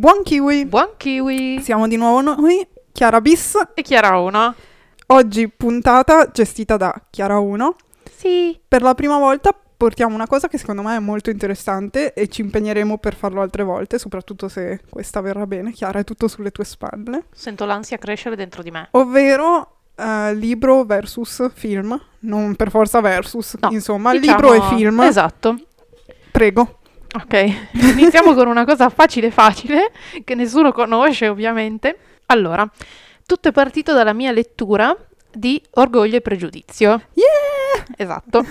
Buon kiwi! Buon kiwi! Siamo di nuovo noi, Chiara Bis. E Chiara 1. Oggi puntata gestita da Chiara 1. Sì. Per la prima volta portiamo una cosa che secondo me è molto interessante e ci impegneremo per farlo altre volte, soprattutto se questa verrà bene. Chiara, è tutto sulle tue spalle. Sento l'ansia crescere dentro di me. Ovvero eh, libro versus film, non per forza versus, No, insomma, Diciamo- libro e film. Esatto. Prego. Ok, iniziamo con una cosa facile facile, che nessuno conosce ovviamente. Allora, tutto è partito dalla mia lettura di Orgoglio e Pregiudizio. Yeah! Esatto.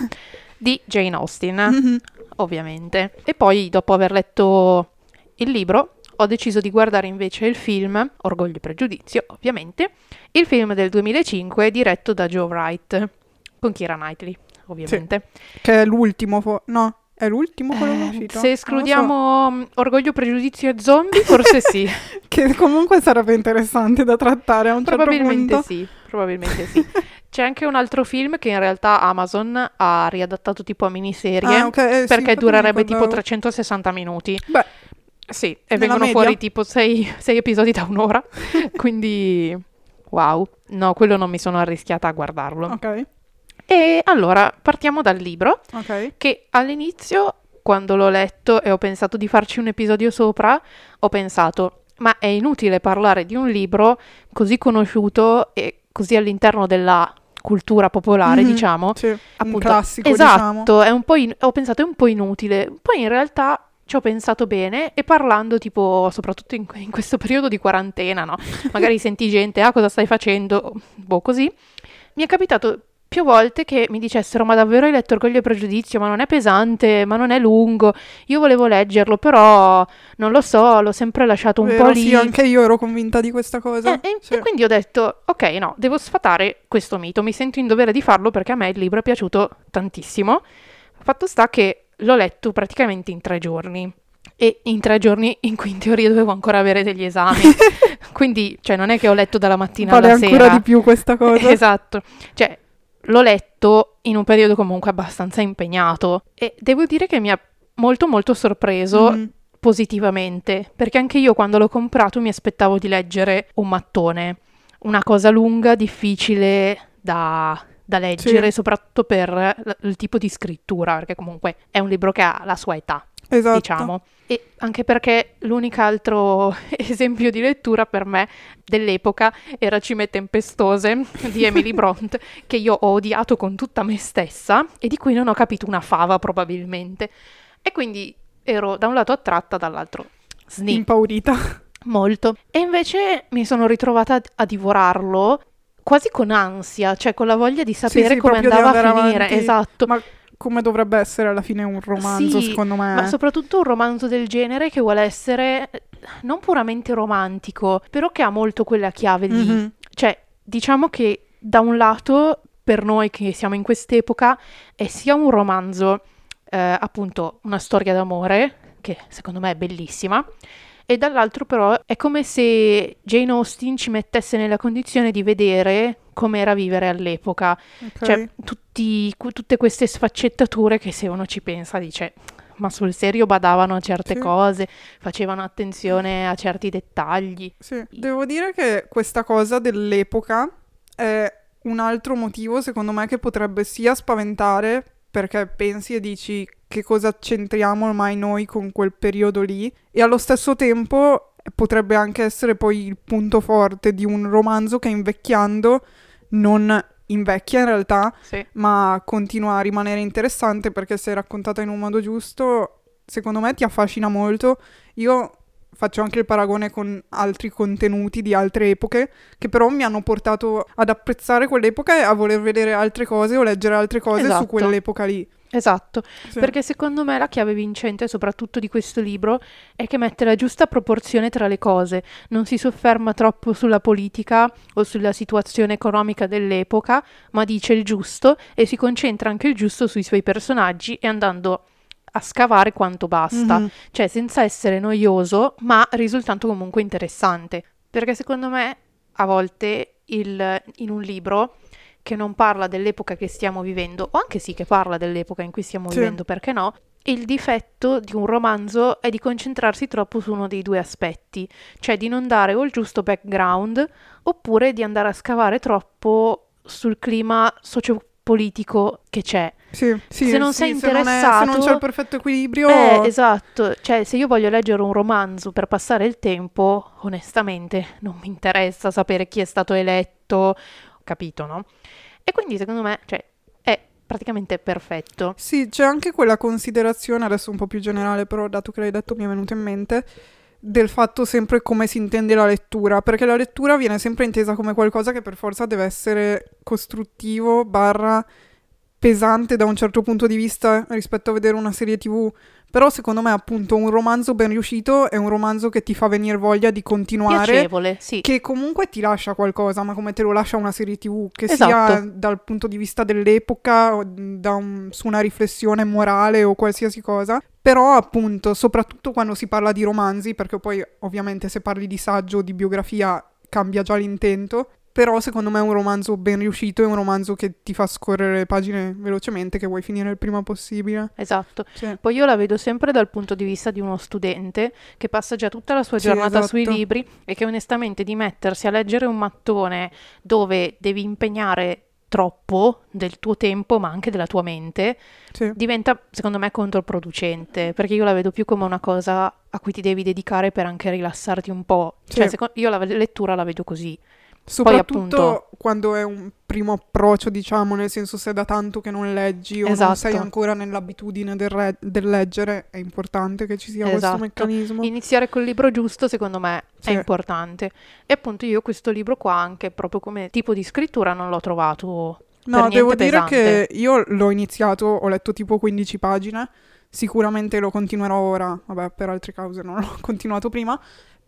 Di Jane Austen, Mhm. ovviamente. E poi, dopo aver letto il libro, ho deciso di guardare invece il film, Orgoglio e Pregiudizio, ovviamente, il film del 2005 diretto da Joe Wright, con Keira Knightley, ovviamente. Che è l'ultimo, fo- no, è l'ultimo quello che Eh, uscito? se escludiamo mm, Orgoglio, Pregiudizio e Zombie, forse sì. so. Che comunque sarebbe interessante da trattare a un certo probabilmente punto. sì, probabilmente sì. C'è anche un altro film che in realtà Amazon ha riadattato tipo a miniserie, Ah, ok, eh, sì, perché mi durerebbe tipo ricordavo. 360 minuti. Beh, Sì, e vengono media? fuori tipo 6 episodi da un'ora, quindi wow. No, quello non mi sono arrischiata a guardarlo. ok, E allora, partiamo dal libro, ok. che all'inizio, quando l'ho letto e ho pensato di farci un episodio sopra, ho pensato, ma è inutile parlare di un libro così conosciuto e così all'interno della cultura popolare, Mhm, diciamo. Sì, un Appunto, classico, diciamo. Esatto, è un po' in- ho pensato è un po' inutile. Poi in realtà ci ho pensato bene e parlando tipo soprattutto in, in questo periodo di quarantena, no? Magari senti gente, ah cosa stai facendo? Boh, così. Mi è capitato più volte che mi dicessero ma davvero hai letto Orgoglio e Pregiudizio? Ma non è pesante, ma non è lungo. Io volevo leggerlo, però non lo so, l'ho sempre lasciato un Vero, po' lì. Sì, anche io ero convinta di questa cosa. Eh, e, Sì. e quindi ho detto, ok, no, devo sfatare questo mito, mi sento in dovere di farlo perché a me il libro è piaciuto tantissimo. Fatto sta che l'ho letto praticamente in tre giorni. E in tre giorni in cui in teoria dovevo ancora avere degli esami. quindi, cioè, non è che ho letto dalla mattina Vale alla ancora sera. di più questa cosa. Esatto. Cioè, l'ho letto in un periodo comunque abbastanza impegnato. E devo dire che mi ha molto molto sorpreso Mhm. positivamente, perché anche io quando l'ho comprato mi aspettavo di leggere un mattone, una cosa lunga, difficile da, da leggere, Sì. soprattutto per l- il tipo di scrittura, perché comunque è un libro che ha la sua età, Esatto. diciamo. E anche perché l'unico altro esempio di lettura per me dell'epoca era Cime Tempestose di Emily Bront, che io ho odiato con tutta me stessa e di cui non ho capito una fava probabilmente. E quindi ero da un lato attratta, dall'altro sni Impaurita. molto. E invece mi sono ritrovata a- divorarlo quasi con ansia, cioè con la voglia di sapere sì, come proprio di andava a finire. avanti. Esatto. Ma come dovrebbe essere alla fine un romanzo, Sì, secondo me. Ma soprattutto un romanzo del genere che vuole essere eh, non puramente romantico, però che ha molto quella chiave lì. Mhm. Cioè, diciamo che da un lato, per noi che siamo in quest'epoca, è sia un romanzo, eh, appunto, una storia d'amore, che secondo me è bellissima, e dall'altro però è come se Jane Austen ci mettesse nella condizione di vedere com'era vivere all'epoca. Ok. Cioè, tutti- cu- tutte queste sfaccettature che se uno ci pensa dice, ma sul serio badavano a certe Sì. cose, facevano attenzione a certi dettagli. Sì, devo dire che questa cosa dell'epoca è un altro motivo, secondo me, che potrebbe sia spaventare perché pensi e dici che cosa c'entriamo ormai noi con quel periodo lì e allo stesso tempo potrebbe anche essere poi il punto forte di un romanzo che invecchiando non invecchia in realtà, Sì. ma continua a rimanere interessante perché se è raccontata in un modo giusto, secondo me ti affascina molto. Io faccio anche il paragone con altri contenuti di altre epoche che però mi hanno portato ad apprezzare quell'epoca e a voler vedere altre cose o leggere altre cose Esatto. su quell'epoca lì. Esatto, Sì. perché secondo me la chiave vincente, soprattutto di questo libro, è che mette la giusta proporzione tra le cose, non si sofferma troppo sulla politica o sulla situazione economica dell'epoca, ma dice il giusto e si concentra anche il giusto sui suoi personaggi e andando a scavare quanto basta, Mhm. cioè senza essere noioso, ma risultando comunque interessante. Perché secondo me a volte il- in un libro che non parla dell'epoca che stiamo vivendo, o anche sì che parla dell'epoca in cui stiamo Sì. vivendo, perché no? il difetto di un romanzo è di concentrarsi troppo su uno dei due aspetti, cioè di non dare o il giusto background oppure di andare a scavare troppo sul clima sociopolitico che c'è. Sì, sì, Se non sì, sei se non è- interessato- se non c'è il perfetto equilibrio, Eh, esatto, cioè se io voglio leggere un romanzo per passare il tempo, onestamente non mi interessa sapere chi è stato eletto, capito, no? E quindi secondo me, cioè, è praticamente perfetto. Sì, c'è anche quella considerazione, adesso un po' più generale, però dato che l'hai detto mi è venuto in mente, del fatto sempre come si intende la lettura, perché la lettura viene sempre intesa come qualcosa che per forza deve essere costruttivo, barra pesante da un certo punto di vista rispetto a vedere una serie TV. Però secondo me appunto un romanzo ben riuscito è un romanzo che ti fa venire voglia di continuare Piacevole, sì. che comunque ti lascia qualcosa, ma come te lo lascia una serie TV, che Esatto. sia dal punto di vista dell'epoca, o da un- su una riflessione morale o qualsiasi cosa. Però appunto, soprattutto quando si parla di romanzi, perché poi ovviamente se parli di saggio o di biografia cambia già l'intento. Però secondo me un romanzo ben riuscito è un romanzo che ti fa scorrere le pagine velocemente, che vuoi finire il prima possibile. Esatto. Sì. Poi io la vedo sempre dal punto di vista di uno studente che passa già tutta la sua Sì, giornata sui esatto. libri e che onestamente di mettersi a leggere un mattone dove devi impegnare troppo del tuo tempo ma anche della tua mente Sì. diventa secondo me controproducente perché io la vedo più come una cosa a cui ti devi dedicare per anche rilassarti un po'. Cioè, Sì. seco- io la lettura la vedo così. Soprattutto appunto- quando è un primo approccio, diciamo, nel senso se è da tanto che non leggi o non Esatto. sei ancora nell'abitudine del, re- del leggere, è importante che ci sia Esatto. questo meccanismo. Iniziare col libro giusto, secondo me, Sì. è importante. E appunto io questo libro qua, anche proprio come tipo di scrittura, non l'ho trovato No, devo niente dire pesante. che io l'ho iniziato, ho letto tipo 15 pagine, sicuramente lo continuerò ora, vabbè, per altre cause non l'ho continuato prima,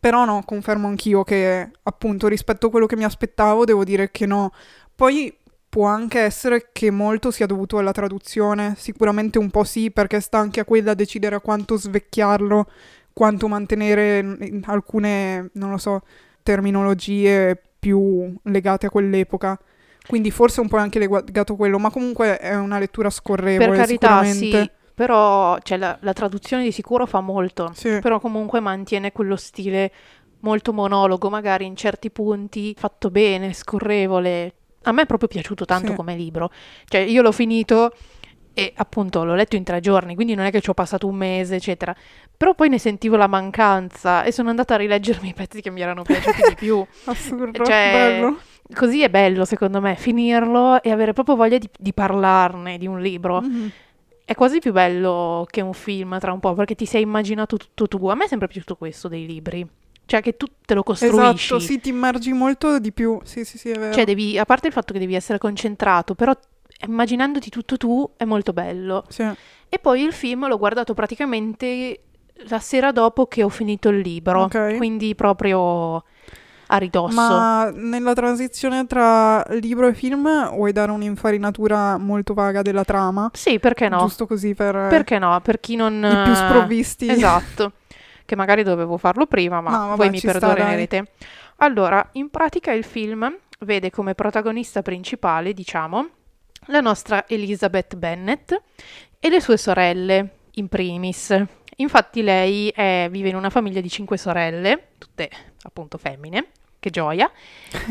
però no, confermo anch'io che appunto rispetto a quello che mi aspettavo, devo dire che no. Poi può anche essere che molto sia dovuto alla traduzione, sicuramente un po' sì, perché sta anche a quella decidere a quanto svecchiarlo, quanto mantenere alcune, non lo so, terminologie più legate a quell'epoca. Quindi forse un po' è anche legato a quello, ma comunque è una lettura scorrevole Per carità, sì, però cioè, la, la traduzione di sicuro fa molto, Sì. però comunque mantiene quello stile molto monologo, magari in certi punti fatto bene, scorrevole. A me è proprio piaciuto tanto Sì. come libro. Cioè, io l'ho finito e appunto l'ho letto in tre giorni, quindi non è che ci ho passato un mese, eccetera. Però poi ne sentivo la mancanza e sono andata a rileggermi i pezzi che mi erano piaciuti di più. Assurdo, Cioè, bello. Così è bello, secondo me, finirlo e avere proprio voglia di, di parlarne di un libro. Mhm. È quasi più bello che un film tra un po', perché ti sei immaginato tutto tu. A me è sempre piaciuto questo dei libri. Cioè che tu te lo costruisci. Esatto, sì, ti immergi molto di più. Sì, sì, sì, è vero. Cioè devi, a parte il fatto che devi essere concentrato, però immaginandoti tutto tu è molto bello. Sì. E poi il film l'ho guardato praticamente la sera dopo che ho finito il libro. Ok. Quindi proprio a ridosso. Ma nella transizione tra libro e film vuoi dare un'infarinatura molto vaga della trama? Sì, perché no? Giusto così per eh, Perché no? Per chi non... i più sprovvisti. Esatto, che magari dovevo farlo prima, ma No, vabbè, voi mi ci sta, perdonerete. Allora, in pratica il film vede come protagonista principale, diciamo, la nostra Elizabeth Bennet e le sue sorelle, in primis. Infatti lei è- vive in una famiglia di cinque sorelle, tutte appunto femmine, che gioia,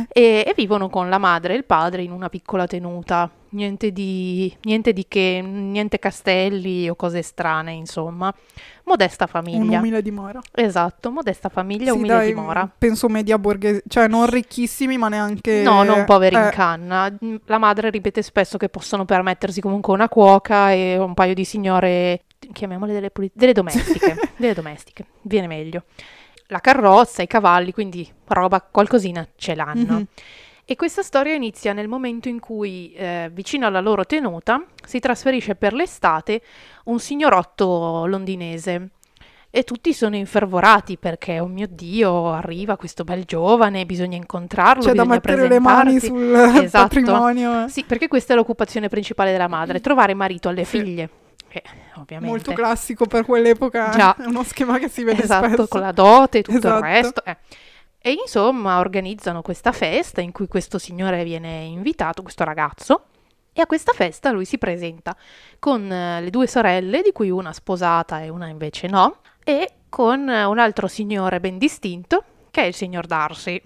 e, e vivono con la madre e il padre in una piccola tenuta. Niente di, niente di che, niente castelli o cose strane, insomma. Modesta famiglia. Un'umile dimora. Esatto, modesta famiglia, Sì, umile dai, dimora. Penso media borghese, cioè non ricchissimi, ma neanche No, non poveri in eh, canna. Mm, La madre ripete spesso che possono permettersi comunque una cuoca e un paio di signore, chiamiamole delle, puli- delle domestiche, delle domestiche, viene meglio. La carrozza, i cavalli, quindi roba, qualcosina ce l'hanno. Mhm. E questa storia inizia nel momento in cui, eh, vicino alla loro tenuta, si trasferisce per l'estate un signorotto londinese. E tutti sono infervorati perché, oh mio Dio, arriva questo bel giovane, bisogna incontrarlo, C'è da bisogna mettere le mani sul Esatto. patrimonio. Sì, perché questa è l'occupazione principale della madre, trovare marito alle Sì. figlie. Che ovviamente Molto classico per quell'epoca, Già. è uno schema che si vede esatto, spesso. con la dote e tutto Esatto. il resto. eh. E insomma organizzano questa festa in cui questo signore viene invitato, questo ragazzo, E a questa festa lui si presenta con eh, le due sorelle, di cui una sposata e una invece no, e con eh, un altro signore ben distinto, che è il signor Darcy.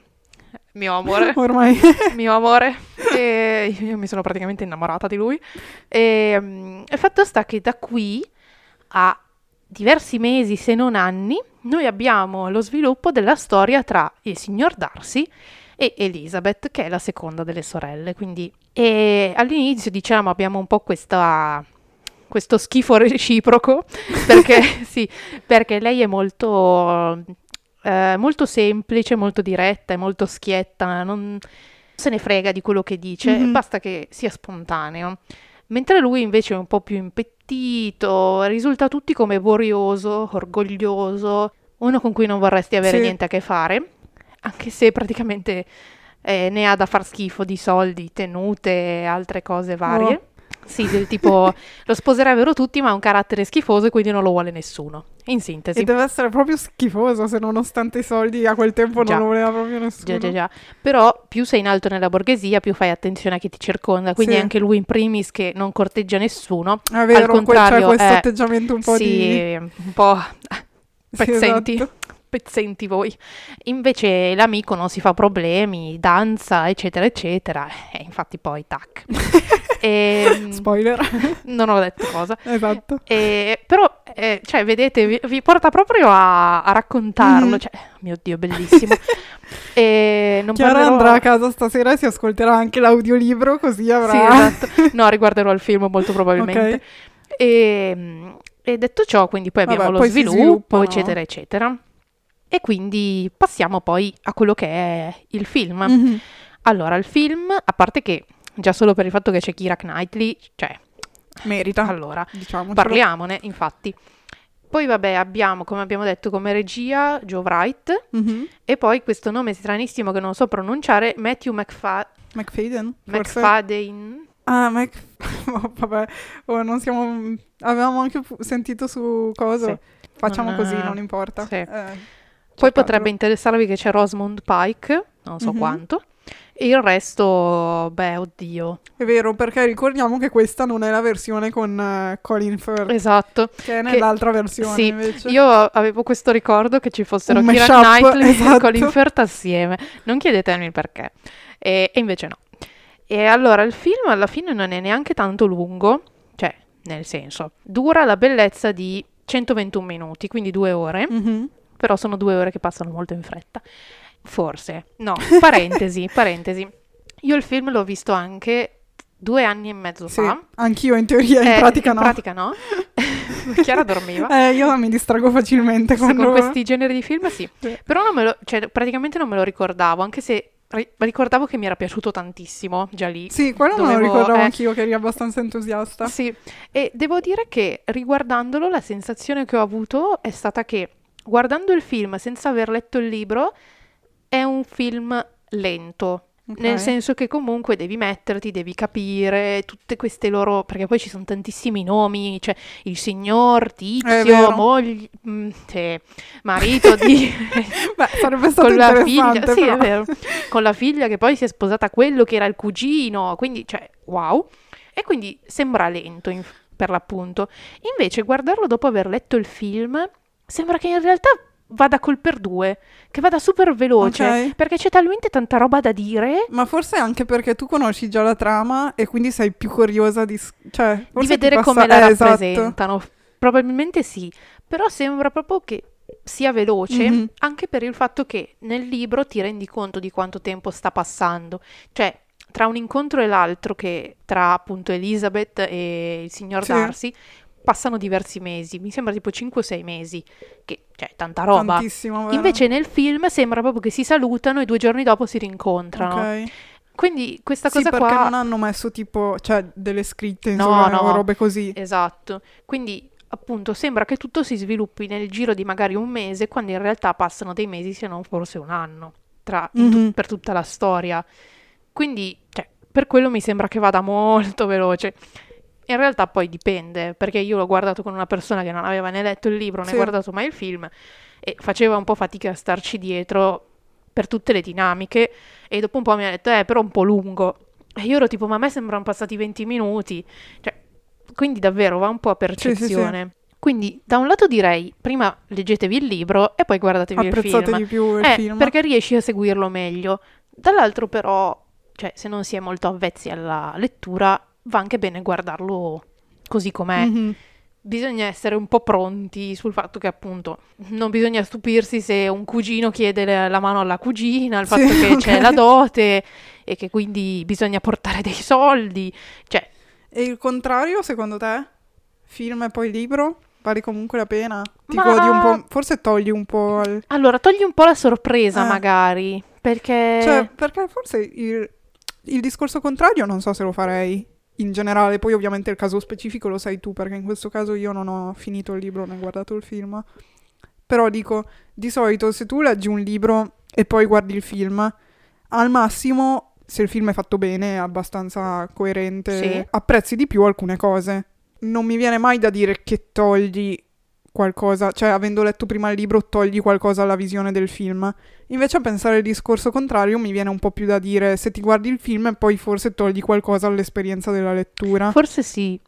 Mio amore. Ormai. mio amore. E io mi sono praticamente innamorata di lui. E mm, il fatto sta che da qui a diversi mesi, se non anni, noi abbiamo lo sviluppo della storia tra il signor Darcy e Elizabeth, che è la seconda delle sorelle. Quindi e all'inizio, diciamo, abbiamo un po' questa, questo schifo reciproco, perché, sì, perché lei è molto, eh, molto semplice, molto diretta, è molto schietta, non se ne frega di quello che dice, Mhm. basta che sia spontaneo. Mentre lui invece è un po' più impettito, risulta a tutti come vorioso, orgoglioso, uno con cui non vorresti avere Sì. niente a che fare, anche se praticamente eh, ne ha da far schifo di soldi, tenute e altre cose varie. Oh. Sì, del tipo lo sposerebbero tutti, ma ha un carattere schifoso e quindi non lo vuole nessuno. In sintesi. E deve essere proprio schifoso se nonostante i soldi a quel tempo Già. non lo voleva proprio nessuno. Già, già, già. Però più sei in alto nella borghesia, più fai attenzione a chi ti circonda. Quindi Sì. anche lui in primis che non corteggia nessuno. È vero, Al contrario, c'è questo eh, atteggiamento un po' sì, di... un po' Sì, pezzenti. esatto. pezzenti voi. Invece l'amico non si fa problemi, danza, eccetera, eccetera. E infatti poi tac. E, Spoiler. non ho detto cosa. esatto. E, però, eh, cioè, vedete, vi, vi porta proprio a, a raccontarlo. Mhm. Cioè, mio Dio, bellissimo. e non Chiara parlerò... andrà a casa stasera e si ascolterà anche l'audiolibro così avrà... Sì, esatto. No, riguarderò il film molto probabilmente. Ok. E, e detto ciò, quindi poi Vabbè, abbiamo lo poi sviluppo, eccetera, eccetera. E quindi passiamo poi a quello che è il film. Mhm. Allora, il film, a parte che già solo per il fatto che c'è Kira Knightley, cioè, Merita, allora, diciamocelo. parliamone, infatti. Poi vabbè, abbiamo, come abbiamo detto, come regia Joe Wright Mhm. e poi questo nome stranissimo che non so pronunciare, Matthew McFa- McFadden? Forse? McFadden. Ah, Mac... oh, vabbè, oh, non siamo... Avevamo anche pu- sentito su cosa. Sì. Facciamo Non, così, eh, non importa. sì. Eh, Poi potrebbe interessarvi che c'è Rosamund Pike, non so Mhm. quanto. E il resto, beh, oddio. È vero, perché ricordiamo che questa non è la versione con eh, Colin Firth, Esatto. che è nell'altra versione sì, invece. Io avevo questo ricordo che ci fossero Un Kira Knightley esatto. e Colin Firth assieme. Non chiedetemi il perché. E, e invece no. E allora il film alla fine non è neanche tanto lungo, cioè, nel senso, dura la bellezza di 121 minuti, quindi due ore, Mhm. però sono due ore che passano molto in fretta. Forse. No, parentesi, parentesi. Io il film l'ho visto anche due anni e mezzo Sì, fa. anch'io in teoria, in Eh, pratica in no. pratica no. Chiara dormiva. Eh, io mi distrago facilmente quando... con questi generi di film sì. Sì. Però non me lo, cioè, praticamente non me lo ricordavo, anche se ri- ricordavo che mi era piaciuto tantissimo già lì. Sì, quello me lo Dovevo- ricordavo eh. anch'io che eri abbastanza entusiasta. Sì, e devo dire che riguardandolo la sensazione che ho avuto è stata che guardando il film senza aver letto il libro è un film lento. Ok. Nel senso che comunque devi metterti, devi capire tutte queste loro, perché poi ci sono tantissimi nomi, cioè il signor, Tizio, moglie, mm, sì, marito di... Beh, sarebbe stato con la figlia, sì, è vero, con la figlia che poi si è sposata quello che era il cugino, quindi, cioè, wow. E quindi sembra lento in- per l'appunto. Invece, guardarlo dopo aver letto il film, sembra che in realtà vada col per due, che vada super veloce, Ok. perché c'è talmente tanta roba da dire Ma forse anche perché tu conosci già la trama e quindi sei più curiosa di... Cioè, di vedere passa- come la eh, esatto. rappresentano. Probabilmente sì, però sembra proprio che sia veloce, Mhm. anche per il fatto che nel libro ti rendi conto di quanto tempo sta passando. Cioè, tra un incontro e l'altro, che tra appunto Elizabeth e il signor Sì. Darcy, passano diversi mesi, mi sembra tipo 5-6 mesi, che cioè tanta roba. Invece nel film sembra proprio che si salutano e due giorni dopo si rincontrano. Ok. Quindi questa Sì, cosa perché qua... non hanno messo tipo, cioè, delle scritte, No, insomma, no. o robe così. Esatto. Quindi, appunto, sembra che tutto si sviluppi nel giro di magari un mese, quando in realtà passano dei mesi, se non forse un anno, tra- in tu- per tutta la storia. Quindi, cioè, per quello mi sembra che vada molto veloce. In realtà poi dipende, perché io l'ho guardato con una persona che non aveva né letto il libro né Sì. guardato mai il film e faceva un po' fatica a starci dietro per tutte le dinamiche e dopo un po' mi ha detto, eh, però un po' lungo. E io ero tipo, ma a me sembrano passati 20 minuti. Cioè, quindi davvero va un po' a percezione. Quindi da un lato direi, prima leggetevi il libro e poi guardatevi il film. di più il Eh, film. perché riesci a seguirlo meglio. Dall'altro però, cioè, se non si è molto avvezzi alla lettura, va anche bene guardarlo così com'è. Mhm. Bisogna essere un po' pronti sul fatto che appunto non bisogna stupirsi se un cugino chiede la mano alla cugina, il Sì, fatto che ok. c'è la dote e che quindi bisogna portare dei soldi. Cioè, E il contrario, secondo te? Film e poi libro? Vale comunque la pena? Ti Ma- godi un po', forse togli un po' il... allora togli un po' la sorpresa Eh. magari, perché... Cioè, perché forse il, il discorso contrario non so se lo farei in generale, poi ovviamente il caso specifico lo sai tu, perché in questo caso io non ho finito il libro né guardato il film. Però dico, di solito se tu leggi un libro e poi guardi il film, al massimo, se il film è fatto bene, è abbastanza coerente, Sì. apprezzi di più alcune cose. Non mi viene mai da dire che togli qualcosa, cioè avendo letto prima il libro togli qualcosa alla visione del film. Invece a pensare al discorso contrario mi viene un po' più da dire se ti guardi il film poi forse togli qualcosa all'esperienza della lettura. Forse sì.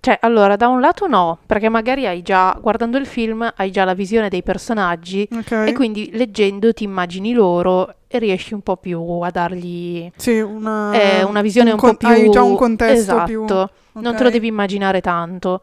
Cioè, allora, da un lato no, perché magari hai già, guardando il film, hai già la visione dei personaggi Ok? e quindi leggendo ti immagini loro e riesci un po' più a dargli Sì, una, eh, una visione un un, con- po' più... Hai già un contesto esatto, più... non te lo devi immaginare tanto.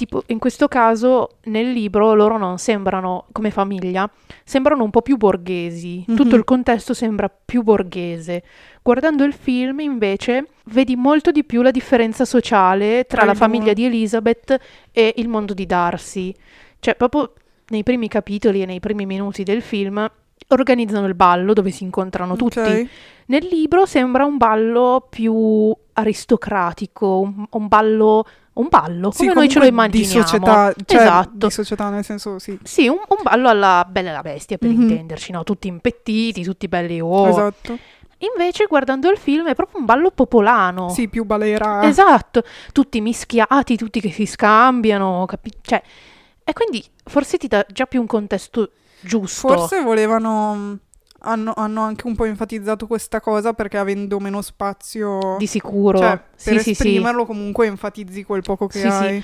Tipo, in questo caso, nel libro loro non sembrano, come famiglia, sembrano un po' più borghesi. Mhm. Tutto il contesto sembra più borghese. Guardando il film, invece, vedi molto di più la differenza sociale tra Tra la famiglia di Elizabeth e il mondo di Darcy. Cioè, proprio nei primi capitoli e nei primi minuti del film organizzano il ballo dove si incontrano tutti. Ok. Nel libro sembra un ballo più aristocratico, un, un ballo, un ballo Sì, come noi ce lo immaginiamo. Di società, cioè esatto. di società nel senso sì. Sì, un, un ballo alla Bella e la Bestia per Mhm. intenderci, no? Tutti impettiti, tutti belli oh. Esatto. Invece guardando il film è proprio un ballo popolano. Sì, più balera. Esatto, tutti mischiati, tutti che si scambiano, capi- cioè, e quindi forse ti dà già più un contesto giusto. Forse volevano hanno, hanno anche un po' enfatizzato questa cosa perché avendo meno spazio di sicuro. cioè, sì, per sì, sì. esprimerlo comunque enfatizzi quel poco che Sì, sì. hai.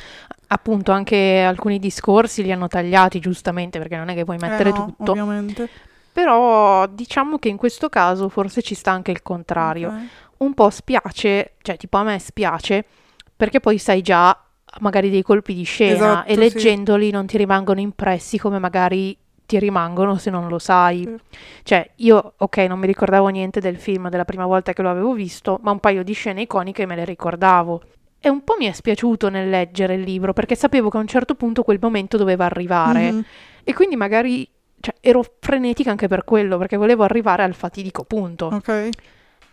Appunto, anche alcuni discorsi li hanno tagliati giustamente perché non è che puoi Eh mettere no, tutto. ovviamente. Però diciamo che in questo caso forse ci sta anche il contrario. Ok. Un po' spiace, cioè tipo a me spiace, perché poi sai già magari dei colpi di scena Esatto, e sì. leggendoli non ti rimangono impressi come magari ti rimangono se non lo sai. Sì. Cioè, io, ok, non mi ricordavo niente del film della prima volta che lo avevo visto, ma un paio di scene iconiche me le ricordavo. E un po' mi è spiaciuto nel leggere il libro, perché sapevo che a un certo punto quel momento doveva arrivare. Mhm. E quindi magari cioè, ero frenetica anche per quello, perché volevo arrivare al fatidico punto. Ok.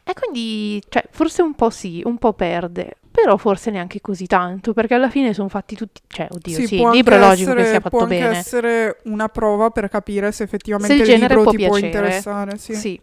E quindi, cioè, forse un po' sì, un po' perde, però forse neanche così tanto, perché alla fine sono fatti tutti, cioè, oddio, sì, può il libro è anche logico che essere- sia Può fatto anche bene. essere una prova per capire se effettivamente Se il il, genere libro può ti può piacere. interessare. Sì. Sì.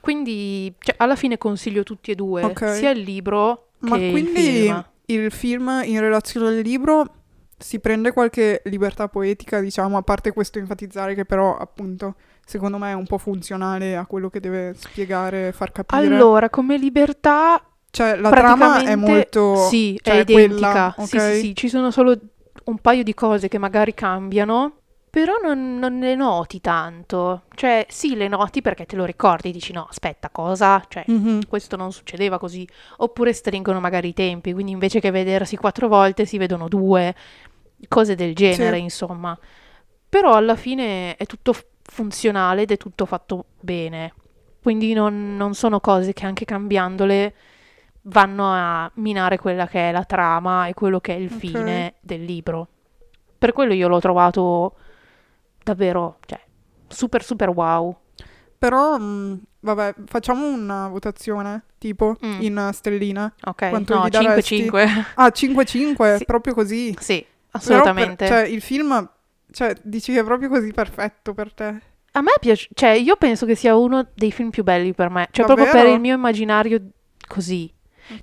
Quindi, cioè, alla fine consiglio tutti e due, Ok. sia il libro Ma che il quindi film. il film in relazione al libro si prende qualche libertà poetica, diciamo, a parte questo enfatizzare che però appunto secondo me è un po' funzionale a quello che deve spiegare, far capire. Allora, come libertà, cioè la trama è molto sì, cioè, è identica. quella, Sì, ok? sì, sì, ci sono solo un paio di cose che magari cambiano, però non, non le noti tanto. Cioè, sì, le noti perché te lo ricordi, dici no, aspetta, cosa? Cioè, Mhm. questo non succedeva così. Oppure stringono magari i tempi, quindi invece che vedersi quattro volte si vedono due, cose del genere, Sì. insomma. Però alla fine è tutto funzionale ed è tutto fatto bene. Quindi non, non sono cose che anche cambiandole vanno a minare quella che è la trama e quello che è il Ok. fine del libro. Per quello io l'ho trovato davvero, cioè, super super wow. Però mh, vabbè, facciamo una votazione tipo Mm. in stellina. Ok, Quanto no, gli daresti? 5-5. Ah, 5-5, Sì. proprio così. sì, assolutamente. per- cioè, il film, cioè, dici che è proprio così perfetto per te. A me piace, cioè io penso che sia uno dei film più belli per me, cioè proprio per Davvero? il mio immaginario così.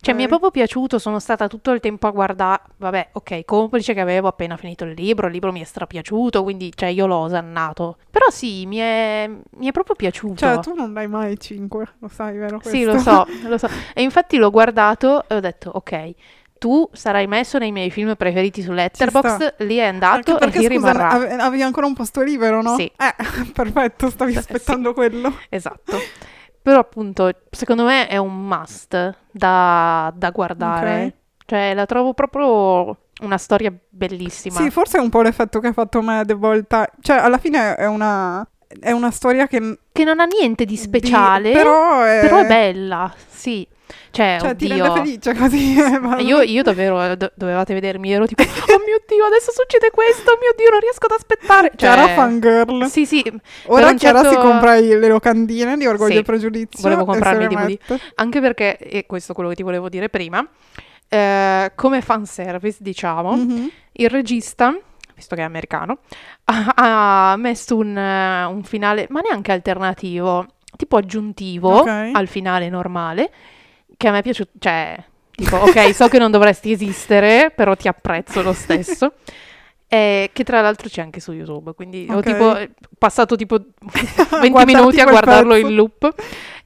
Cioè, mi è proprio piaciuto, sono stata tutto il tempo a guardare, vabbè, ok, complice che avevo appena finito il libro, il libro mi è strapiaciuto, quindi, cioè, io l'ho osannato. Però sì, mi è, mi è proprio piaciuto. Cioè, tu non dai mai 5, lo sai, vero? Sì, questo? lo so, lo so. E infatti l'ho guardato e ho detto, ok, tu sarai messo nei miei film preferiti su Letterboxd, lì è Anche andato e perché, lì scusa, rimarrà. ave- avevi ancora un posto libero, no? Sì. Eh, perfetto, stavi Sì. aspettando quello. Esatto. Però appunto, secondo me è un must da, da guardare. Ok. Cioè, la trovo proprio una storia bellissima. Sì, forse è un po' l'effetto che ha fatto me The Volta. Cioè, alla fine è una, è una storia che... Che non ha niente di di- speciale, però è... però è bella, sì. Cioè, Cioè, ti oddio. rende felice così. eh, ma- Io, io davvero, eh, do- dovevate vedermi, ero tipo, oh mio Dio, adesso succede questo, oh mio Dio, non riesco ad aspettare. Cioè, Chiara fangirl. Sì, sì, Ora Chiara certo- si compra i- le locandine di Orgoglio Sì, e Pregiudizio. volevo comprarmi le i DVD. anche perché, e questo è quello che ti volevo dire prima, eh, come fanservice, diciamo, Mhm. il regista, visto che è americano, ha, ha messo un, eh, un finale, ma neanche alternativo, tipo aggiuntivo Ok. al finale normale, che a me è piaciuto, cioè, tipo, ok, so che non dovresti esistere, però ti apprezzo lo stesso. E che tra l'altro c'è anche su YouTube, quindi ho Ok. tipo passato tipo 20 guardarti minuti a guardarlo in loop.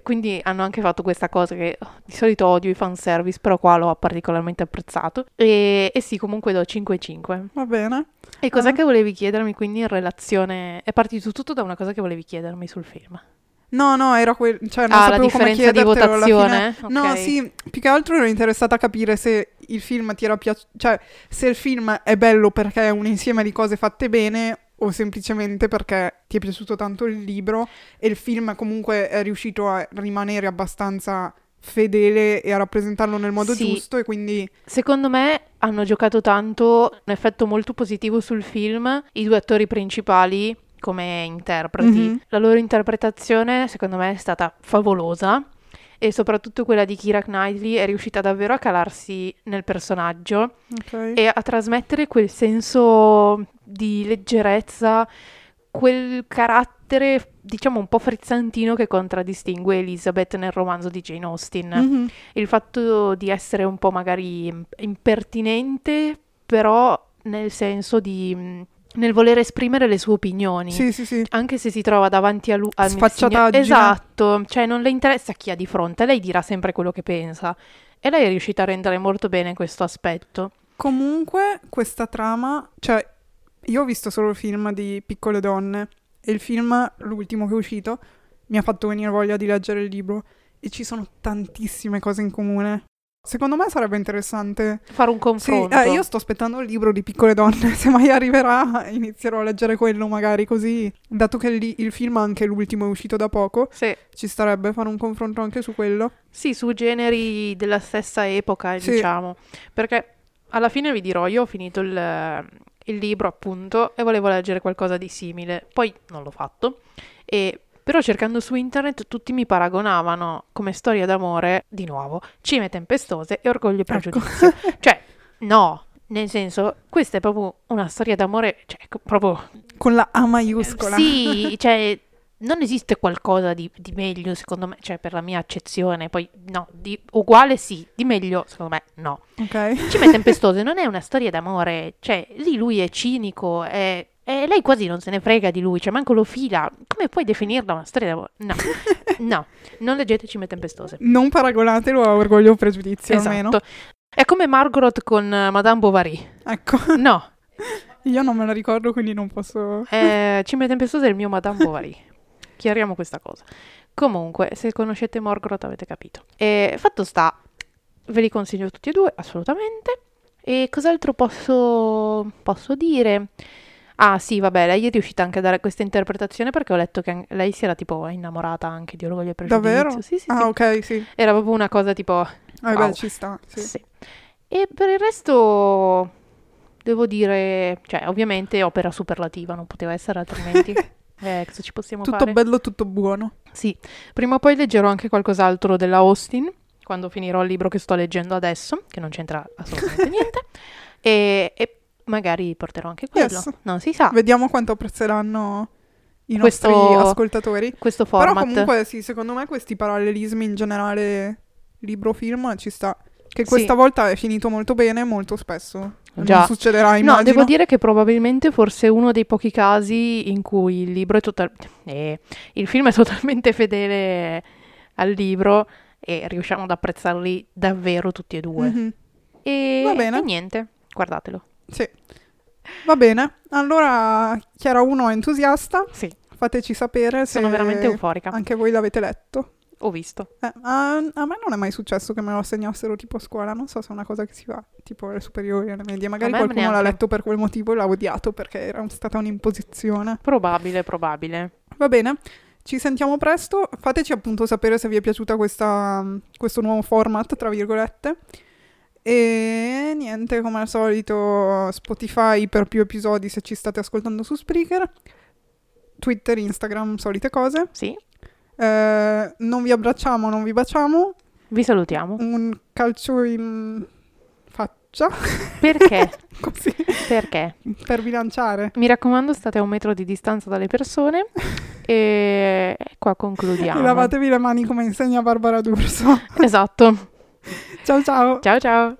Quindi hanno anche fatto questa cosa che oh, di solito odio i fanservice, però qua l'ho particolarmente apprezzato. E, e sì, comunque do 5-5. Va bene. E cos'è Ah. che volevi chiedermi quindi in relazione? È partito tutto da una cosa che volevi chiedermi sul film. No, no, era quel... Cioè, non Ah, la sapevo come differenza di votazione? No, Ok. sì, più che altro ero interessata a capire se il film ti era piaciuto, cioè se il film è bello perché è un insieme di cose fatte bene o semplicemente perché ti è piaciuto tanto il libro e il film comunque è riuscito a rimanere abbastanza fedele e a rappresentarlo nel modo Sì. giusto e quindi Secondo me hanno giocato tanto un effetto molto positivo sul film i due attori principali come interpreti. Mhm. La loro interpretazione secondo me è stata favolosa e soprattutto quella di Kira Knightley è riuscita davvero a calarsi nel personaggio ok. e a trasmettere quel senso di leggerezza, quel carattere diciamo un po' frizzantino che contraddistingue Elizabeth nel romanzo di Jane Austen Mhm. il fatto di essere un po' magari im- impertinente, però nel senso di mh, nel voler esprimere le sue opinioni. Sì, sì, sì. Anche se si trova davanti a lui al Sfacciataggine. Esatto, cioè non le interessa chi ha di fronte, lei dirà sempre quello che pensa. E lei è riuscita a rendere molto bene questo aspetto. Comunque, questa trama, cioè, io ho visto solo il film di Piccole Donne e il film, l'ultimo che è uscito, mi ha fatto venire voglia di leggere il libro e ci sono tantissime cose in comune. Secondo me sarebbe interessante. Fare un Sì, confronto. eh, io sto aspettando il libro di Piccole Donne, se mai arriverà inizierò a leggere quello magari così, dato che lì il film anche l'ultimo è uscito da poco, Sì. ci starebbe fare un confronto anche su quello. Sì, su generi della stessa epoca, Sì. diciamo. Perché alla fine vi dirò, io ho finito il, il libro appunto e volevo leggere qualcosa di simile. Poi non l'ho fatto. E, però cercando su internet tutti mi paragonavano come storia d'amore, di nuovo, Cime Tempestose e Orgoglio e Ecco. Pregiudizio. cioè, no. Nel senso, questa è proprio una storia d'amore, cioè, co- proprio Con la A maiuscola. sì, cioè non esiste qualcosa di, di meglio secondo me, cioè per la mia accezione, poi no, di uguale sì, di meglio secondo me no. Ok. Cime Tempestose non è una storia d'amore, cioè lì lui è cinico, è, e lei quasi non se ne frega di lui, cioè manco lo fila. Come puoi definirla una storia d'amore? No, no, non leggete Cime Tempestose. Non paragonatelo a Orgoglio o Pregiudizio almeno. Esatto. È come Margaret con eh, Madame Bovary. Ecco, No, io non me la ricordo quindi non posso... Eh, Cime Tempestose è il mio Madame Bovary. Chiariamo questa cosa. Comunque, se conoscete Morgoth avete capito. E fatto sta, ve li consiglio tutti e due, assolutamente. E cos'altro posso, posso dire? Ah sì, vabbè, lei è riuscita anche a dare questa interpretazione perché ho letto che lei si era tipo innamorata anche di Orgoglio e Pregiudizio. Davvero? Sì, sì, sì. Ah, ok, sì. Era proprio una cosa tipo... Eh Wow. beh, ci sta, sì. Sì. E per il resto devo dire, cioè ovviamente opera superlativa, non poteva essere altrimenti. eh, cosa ci possiamo Tutto fare? bello, tutto buono. Sì, prima o poi leggerò anche qualcos'altro della Austin, quando finirò il libro che sto leggendo adesso, che non c'entra assolutamente niente, e, e magari porterò anche quello, Yes. non si sa, Vediamo quanto apprezzeranno i Questo- nostri ascoltatori. questo Però format. comunque sì, secondo me questi parallelismi in generale libro film ci sta. Che Sì. questa volta è finito molto bene, molto spesso. Già. Non succederà, No, immagino. devo dire che probabilmente forse è uno dei pochi casi in cui il libro è total- eh, il film è totalmente fedele al libro e riusciamo ad apprezzarli davvero tutti e due. Mhm. E, Va bene. e niente, guardatelo. Sì. Va bene. Allora, Chiara 1 è entusiasta. Sì, Fateci sapere se sono veramente euforica. anche voi l'avete letto. Ho visto. Eh, a, a me non è mai successo che me lo assegnassero tipo a scuola, non so se è una cosa che si fa tipo alle superiori, alle medie, magari qualcuno l'ha neanche. letto per quel motivo e l'ha odiato perché era stata un'imposizione. Probabile, probabile. Va bene, ci sentiamo presto, fateci appunto sapere se vi è piaciuta questa, questo nuovo format, tra virgolette. E niente, come al solito Spotify per più episodi se ci state ascoltando su Spreaker, Twitter, Instagram, solite cose. Sì, Eh, non vi abbracciamo, non vi baciamo. vi salutiamo. un calcio in faccia, Perché? così, Perché? per bilanciare. Mi raccomando, state a un metro di distanza dalle persone e qua concludiamo. E lavatevi le mani come insegna Barbara D'Urso. Esatto. 找找找找